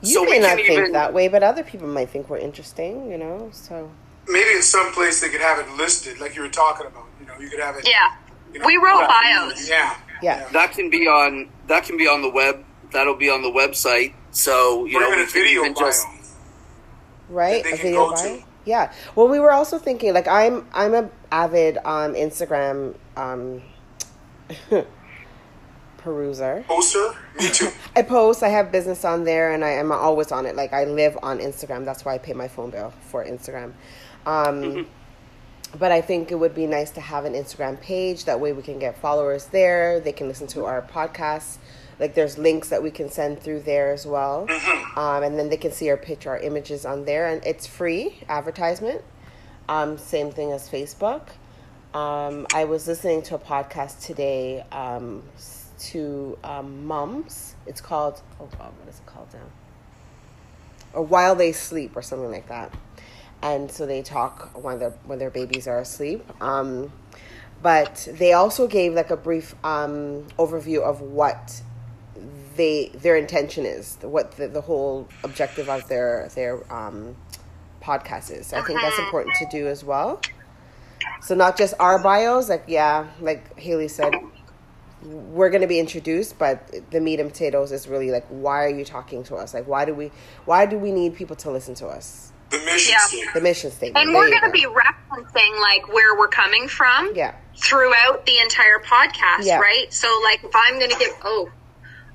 You So may not think even- that way, but other people might think we're interesting. You know, so Maybe in some place they could have it listed, like you were talking about. You know, you could have it. yeah, you know, we wrote bios. Yeah. yeah. That can be on that can be on the web. That'll be on the website. So you Or know, even we a can video even bio. just right that they a can video go to. bio? yeah well we were also thinking like i'm i'm a avid um instagram um peruser. Poster? Me too. i post i have business on there and i am always on it. Like i live on instagram. That's why i pay my phone bill for instagram. Um but i think it would be nice to have an instagram page. That way we can get followers there. They can listen to our podcasts. Like there's links that we can send through there as well. Um, and then they can see our picture our images on there. And it's free advertisement um, same thing as facebook. Um, i was listening to a podcast today um, to um, mums. It's called oh god what is it called now? Or while they sleep or something like that. And so they talk when their when their babies are asleep. Um, but they also gave like a brief um, overview of what they their intention is what the, the whole objective of their their um, podcast is i think that's uh-huh. important to do as well so not just our bios like yeah like haley said we're going to be introduced but the meat and potatoes is really like why are you talking to us like why do we why do we need people to listen to us The mission Yeah. statement. The mission statement. And There we're going to go. be referencing like where we're coming from Yeah. throughout the entire podcast, Yeah. right? So like if I'm going to give oh,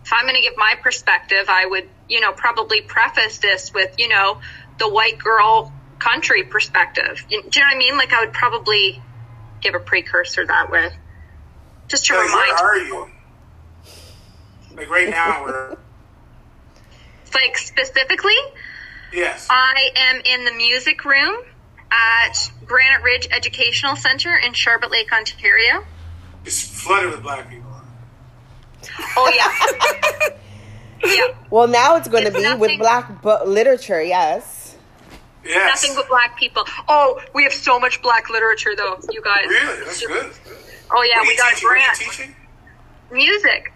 if I'm going to give my perspective, I would, you know, probably preface this with, you know, the white girl country perspective. You- Do you know what I mean? Like I would probably give a precursor that way. Just to Like, remind where are you? Like right now, we're like specifically, yes. I am in the music room at Granite Ridge Educational Center in Sharbot Lake, Ontario. It's flooded with black people. Oh yeah. yeah. Well, now it's going to It's be with black bu- literature. Yes. Yes. Nothing but black people. Oh, we have so much black literature though, you guys. Really? That's good. Oh yeah, What are we got a teaching? What are you teaching? Music.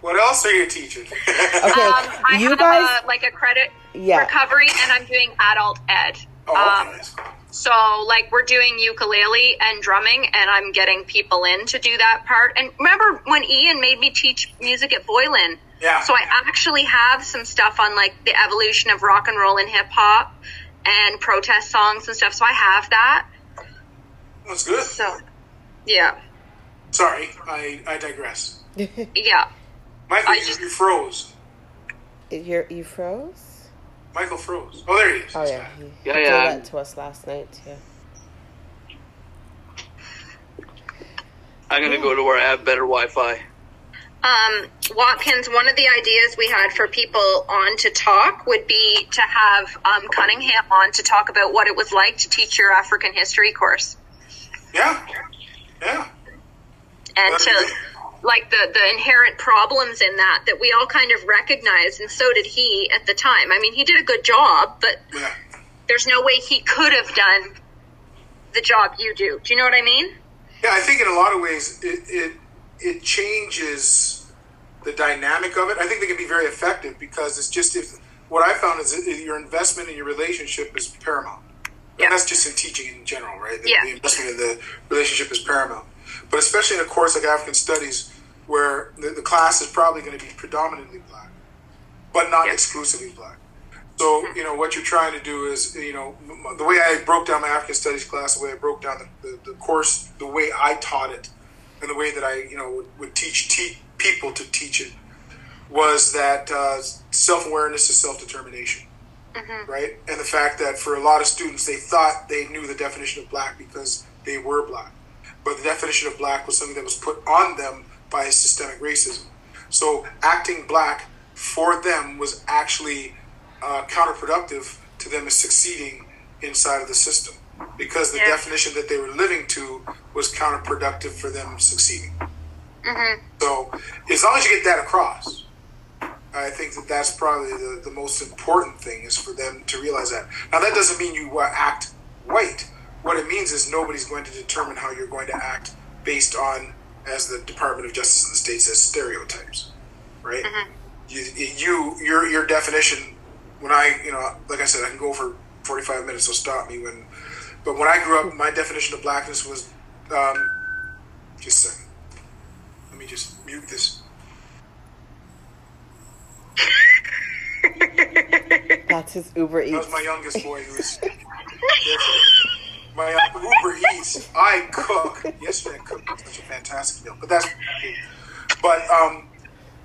What else are you teaching? Okay. Um, I you have guys. a, like a credit Yeah. recovery, and I'm doing adult ed. oh, Um, okay. So, like, we're doing ukulele and drumming, and I'm getting people in to do that part. And remember when Ian made me teach music at Boylan? Yeah. So I actually have some stuff on like the evolution of rock and roll and hip hop and protest songs and stuff. So I have that. That's good. So, yeah, Sorry, I, I digress. yeah. Michael, I you, just- you froze. You're, you froze? Michael froze. Oh, there he is. Oh, He's yeah. He Yeah, told yeah. that to us last night. Yeah. I'm gonna go to where I have better Wi-Fi. Um, Watkins, one of the ideas we had for people on to talk would be to have um, Cunningham on to talk about what it was like to teach your African history course Yeah. Yeah. and That'd to like the the inherent problems in that that we all kind of recognized, and so did he at the time. I mean, he did a good job, but Yeah. there's no way he could have done the job you do. Do you know what I mean? Yeah, I think in a lot of ways it it it changes the dynamic of it. I think they can be very effective because it's just if what I found is your investment in your relationship is paramount. Yeah. And that's just in teaching in general, right? The, Yeah. the investment in the relationship is paramount. But especially in a course like African Studies, where the, the class is probably going to be predominantly black, but not Yeah. exclusively black. So, mm-hmm. you know, what you're trying to do is, you know, the way I broke down my African Studies class, the way I broke down the, the, the course, the way I taught it, and the way that I, you know, would, would teach te- people to teach it was that uh, self awareness is self determination, right? And the fact that for a lot of students, they thought they knew the definition of black because they were black. But the definition of black was something that was put on them by systemic racism. So acting black for them was actually uh, counterproductive to them as succeeding inside of the system because the Yeah. definition that they were living to was counterproductive for them succeeding. Mm-hmm. So as long as you get that across, I think that that's probably the, the most important thing is for them to realize that. Now that doesn't mean you act white. What it means is nobody's going to determine how you're going to act based on, as the Department of Justice in the state says, stereotypes, right? Mm-hmm. You, you, your, your definition. When I, you know, like I said, I can go for 45 minutes, so stop me when. But when I grew up, my definition of blackness was, um, just a second. Let me just mute this. That's his Uber That Eats. was my youngest boy who was. my Uber Eats. I cook. Yesterday I cooked such a fantastic meal, but that's. But um,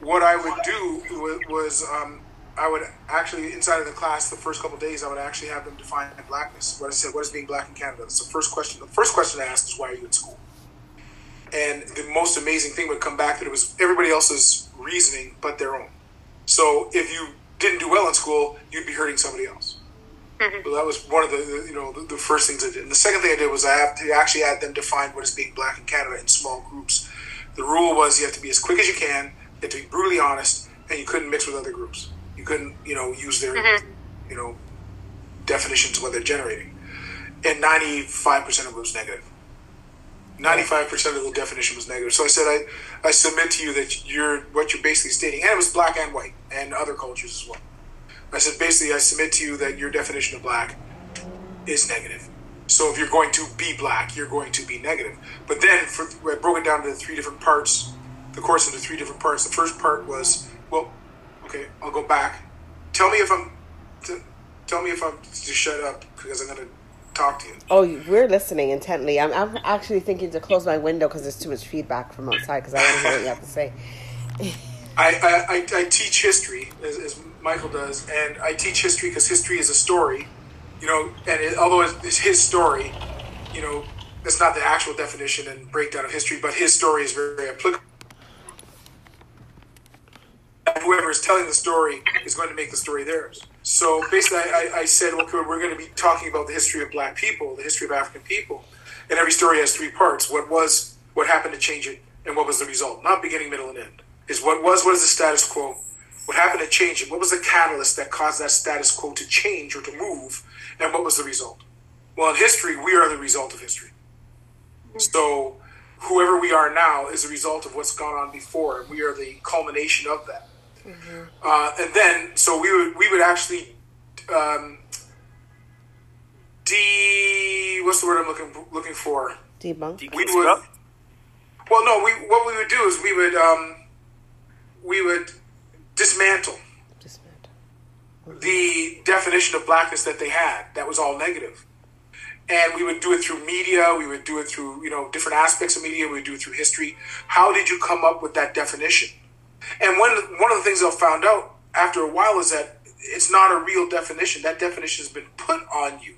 what I would do was, was um, I would actually inside of the class the first couple of days I would actually have them define blackness. What I said, what is being black in Canada? That's the first question. The first question I asked is why are you in school? And the most amazing thing would come back that it was everybody else's reasoning but their own. So if you didn't do well in school, you'd be hurting somebody else. Mm-hmm. So that was one of the, the you know the, the first things I did. And the second thing I did was I have to actually had them define what is being black in Canada in small groups. The rule was you have to be as quick as you can, you have to be brutally honest, and you couldn't mix with other groups. You couldn't you know use their mm-hmm. you know definitions what they're generating. And ninety five percent of it was negative. Ninety-five percent of the definition was negative. So I said, I, I submit to you that you're what you're basically stating, and it was black and white and other cultures as well. I said, basically, I submit to you that your definition of black is negative. So if you're going to be black, you're going to be negative. But then, for, I broke it down into three different parts, the course into three different parts. The first part was, well, Okay, I'll go back. Tell me if I'm. T- tell me if I'm to shut up because I'm gonna talk to you. Oh, we're listening intently. I'm, I'm actually thinking to close my window because there's too much feedback from outside because I want to hear what you have to say. I, I, I, I teach history as, as Michael does, and I teach history because history is a story, you know. And it, although it's his story, you know, that's not the actual definition and breakdown of history, but his story is very, very applicable. Whoever is telling the story is going to make the story theirs. So basically, I, I, I said, okay, we're going to be talking about the history of Black people, the history of African people, and every story has three parts: what was, what happened to change it, and what was the result. Not beginning, middle, and end. Is what was, what is the status quo, what happened to change it, what was the catalyst that caused that status quo to change or to move, and what was the result. Well, in history, we are the result of history. So, whoever we are now is a result of what's gone on before, and we are the culmination of that. Uh, and then, so we would we would actually um, de what's the word I'm looking looking for? Debunk. We would. Well, no. We what we would do is we would um, we would dismantle Dismantle. the definition of blackness that they had. That was all. And we would do it through media. We would do it through you know different aspects of media. We would do it through history. How did you come up with that definition? And one one of the things I found out after a while is that it's not a real definition. That definition has been put on you.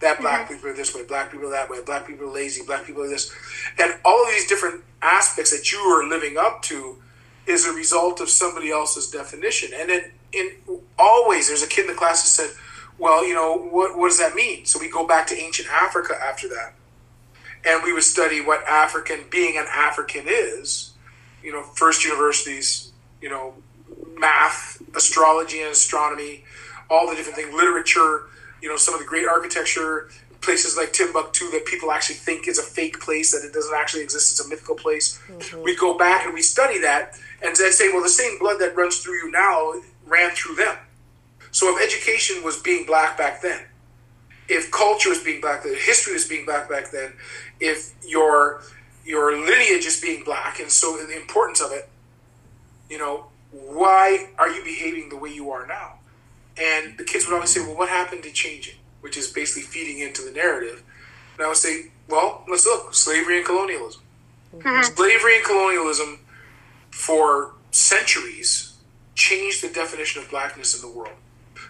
That black mm-hmm. people are this way, black people are that way, black people are lazy, black people are this, and all of these different aspects that you are living up to is a result of somebody else's definition. And then in always there's a kid in the class that said, "Well, you know what? What does that mean?" So we go back to ancient Africa after that, and we would study what African being an African is. You know, first universities, you know, math, astrology, and astronomy, all the different things, literature. You know, some of the great architecture. Places like Timbuktu that people actually think is a fake place, that it doesn't actually exist, it's a mythical place. Mm-hmm. We go back and we study that and they say, well, the same blood that runs through you now ran through them. So if education was being black back then, if culture was being black then, history was being black back then, if your your lineage is being black, and so the importance of it, you know, why are you behaving the way you are now? And the kids would always say, well, what happened to change it? Which is basically feeding into the narrative. And I would say, well, let's look slavery and colonialism. Mm-hmm. Slavery and colonialism for centuries changed the definition of blackness in the world.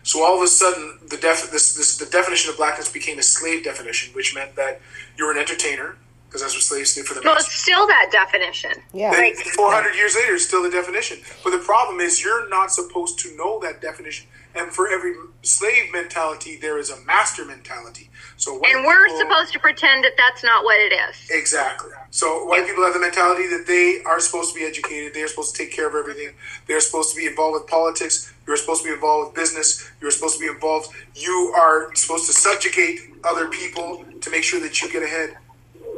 So all of a sudden, the def- this, this, the definition of blackness became a slave definition, which meant that you were an entertainer, because that's what slaves did for the Well, master. it's still that definition. Yeah. Then Right. 400 years later, it's still the definition. But the problem is, you're not supposed to know that definition. And for every slave mentality, there is a master mentality. So white And we're people- supposed to pretend that that's not what it is. Exactly. So white people have the mentality that they are supposed to be educated. They are supposed to take care of everything. They are supposed to be involved with politics. You're supposed to be involved with business. You're supposed to be involved. You are supposed to subjugate other people to make sure that you get ahead.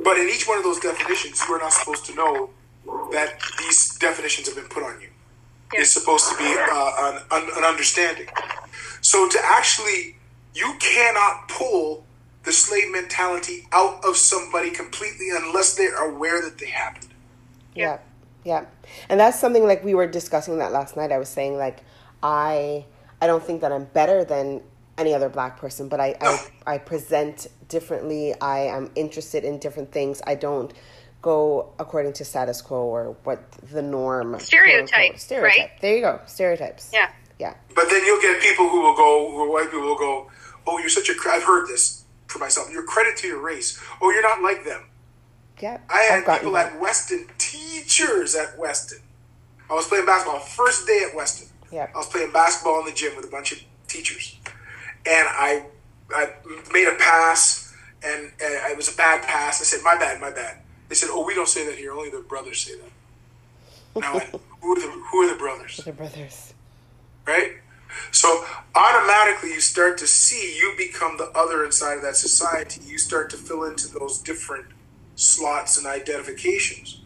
But in each one of those definitions, you are not supposed to know that these definitions have been put on you. It's supposed to be uh, an, an, an understanding. So to actually, you cannot pull the slave mentality out of somebody completely unless they're aware that they happened. Yeah. Yeah. And that's something like we were discussing that last night. I was saying like I I don't think that I'm better than any other black person, but I I, I present differently. I am interested in different things. I don't go according to status quo or what the norm quote, Stereotype, unquote, stereotype. right? There you go. Stereotypes. Yeah. Yeah. But then you'll get people who will go, who are white people will go, oh, you're such a, cre-" I've heard this for myself, you're credit to your race. Oh, you're not like them. Yeah. I had people that. at Weston, teachers at Weston. I was playing basketball, first day at Weston. Yeah. I was playing basketball in the gym with a bunch of teachers. And I, I made a pass, and, and it was a bad pass. I said, my bad, my bad. They said, oh, we don't say that here. Only the brothers say that. Now, who are the, who are the brothers? The brothers. right? So automatically you start to see you become the other inside of that society. You start to fill into those different slots and identifications.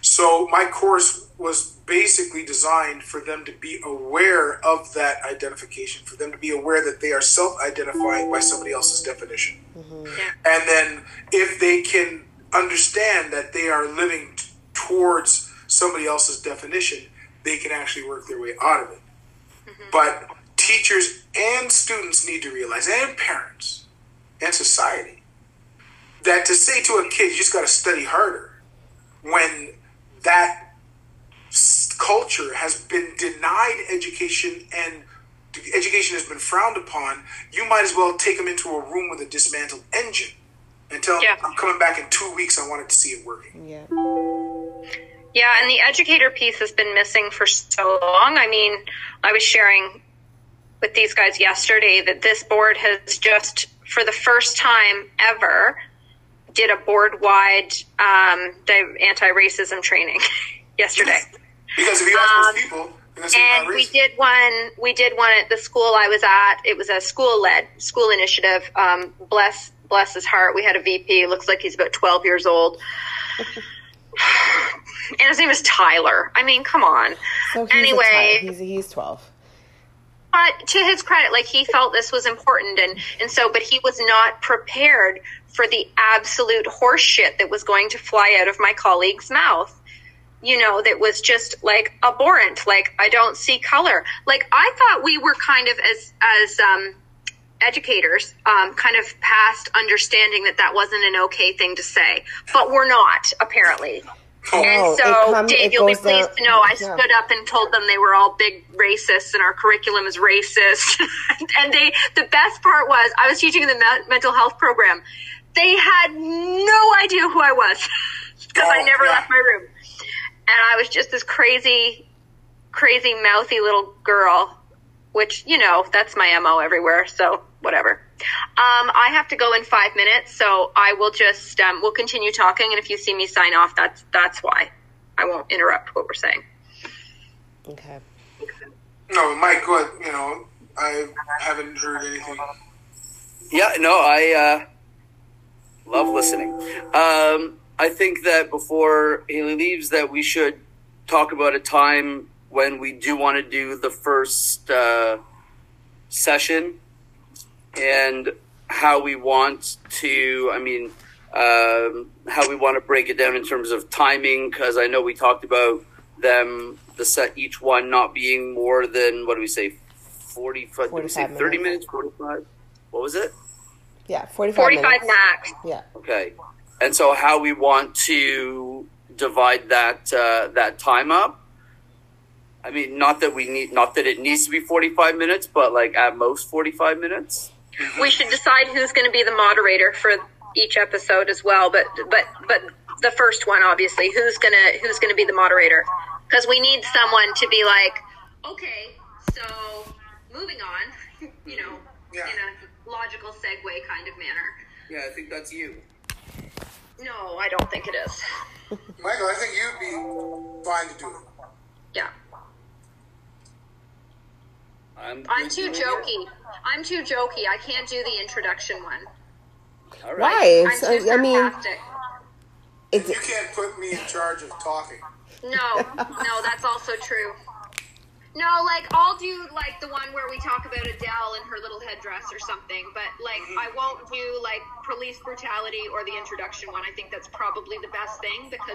So my course was basically designed for them to be aware of that identification, for them to be aware that they are self-identifying by somebody else's definition. Mm-hmm. And then if they can understand that they are living t- towards somebody else's definition, they can actually work their way out of it. Mm-hmm. But teachers and students need to realize, and parents and society, that to say to a kid, you just got to study harder, when that s- culture has been denied education and education has been frowned upon, you might as well take them into a room with a dismantled engine and tell them, Yeah. I'm coming back in two weeks, I wanted to see it working. Yeah. Yeah, and the educator piece has been missing for so long. I mean, I was sharing with these guys yesterday that this board has just, for the first time ever, did a board wide um, anti racism training yesterday. Because if you ask Um, most people, they're gonna say and we did one we did one at the school i was at. It was a school led school initiative. Um, bless bless his heart. We had a vp looks like he's about 12 years old. And his name is tyler. I mean come on. So he's Anyway. a he's he's twelve. but to his credit like he felt this was important and and so but he was not prepared for the absolute horseshit that was going to fly out of my colleague's mouth you know that was just like abhorrent like i don't see color like i thought we were kind of as as um educators um, kind of past understanding that that wasn't an okay thing to say but we're not apparently Oh, and so, come- Dave, you'll be pleased down- to know I yeah. stood up and told them they were all big racists and our curriculum is racist. and they, the best part was, I was teaching in the me- mental health program. They had no idea who I was because I Oh, never yeah. left my room. And I was just this crazy, crazy, mouthy little girl, which, you know, that's my MO everywhere. So whatever. Um, I have to go in five minutes, so I will just um, we'll continue talking, and if you see me sign off, that's that's why I won't interrupt what we're saying. Okay. No, Mike, go ahead. You know, I haven't heard anything. Yeah, no, I uh, love listening. Um, I think that before Haley leaves, that we should talk about a time when we do want to do the first uh, session and how we want to. I mean, um, how we want to break it down in terms of timing, because I know we talked about them the set each one not being more than what do we say, forty? Did we say 45 thirty minutes. minutes? Forty-five? What was it? Yeah, forty-five. Forty-five minutes. max. Yeah. Okay, and so how we want to divide that uh, that time up? I mean, not that we need, not that it needs to be forty five minutes, but like at most forty five minutes. We should decide who's going to be the moderator for each episode as well. But but but the first one, obviously, who's gonna who's gonna be the moderator? Because we need someone to be like, okay, so moving on, you know, Yeah. in a logical segue kind of manner. Yeah, I think that's you. No, I don't think it is. Michael, I think you'd be fine to do it. Yeah. I'm, I'm too doing it. jokey. I'm too jokey. I can't do the introduction one. All right. Why? I'm It's, too I I mean, it's You can't put me in charge of talking. No, no, that's also true. No, like I'll do like the one where we talk about Adele and her little headdress or something, but like mm-hmm. I won't do like police brutality or the introduction one. I think that's probably the best thing because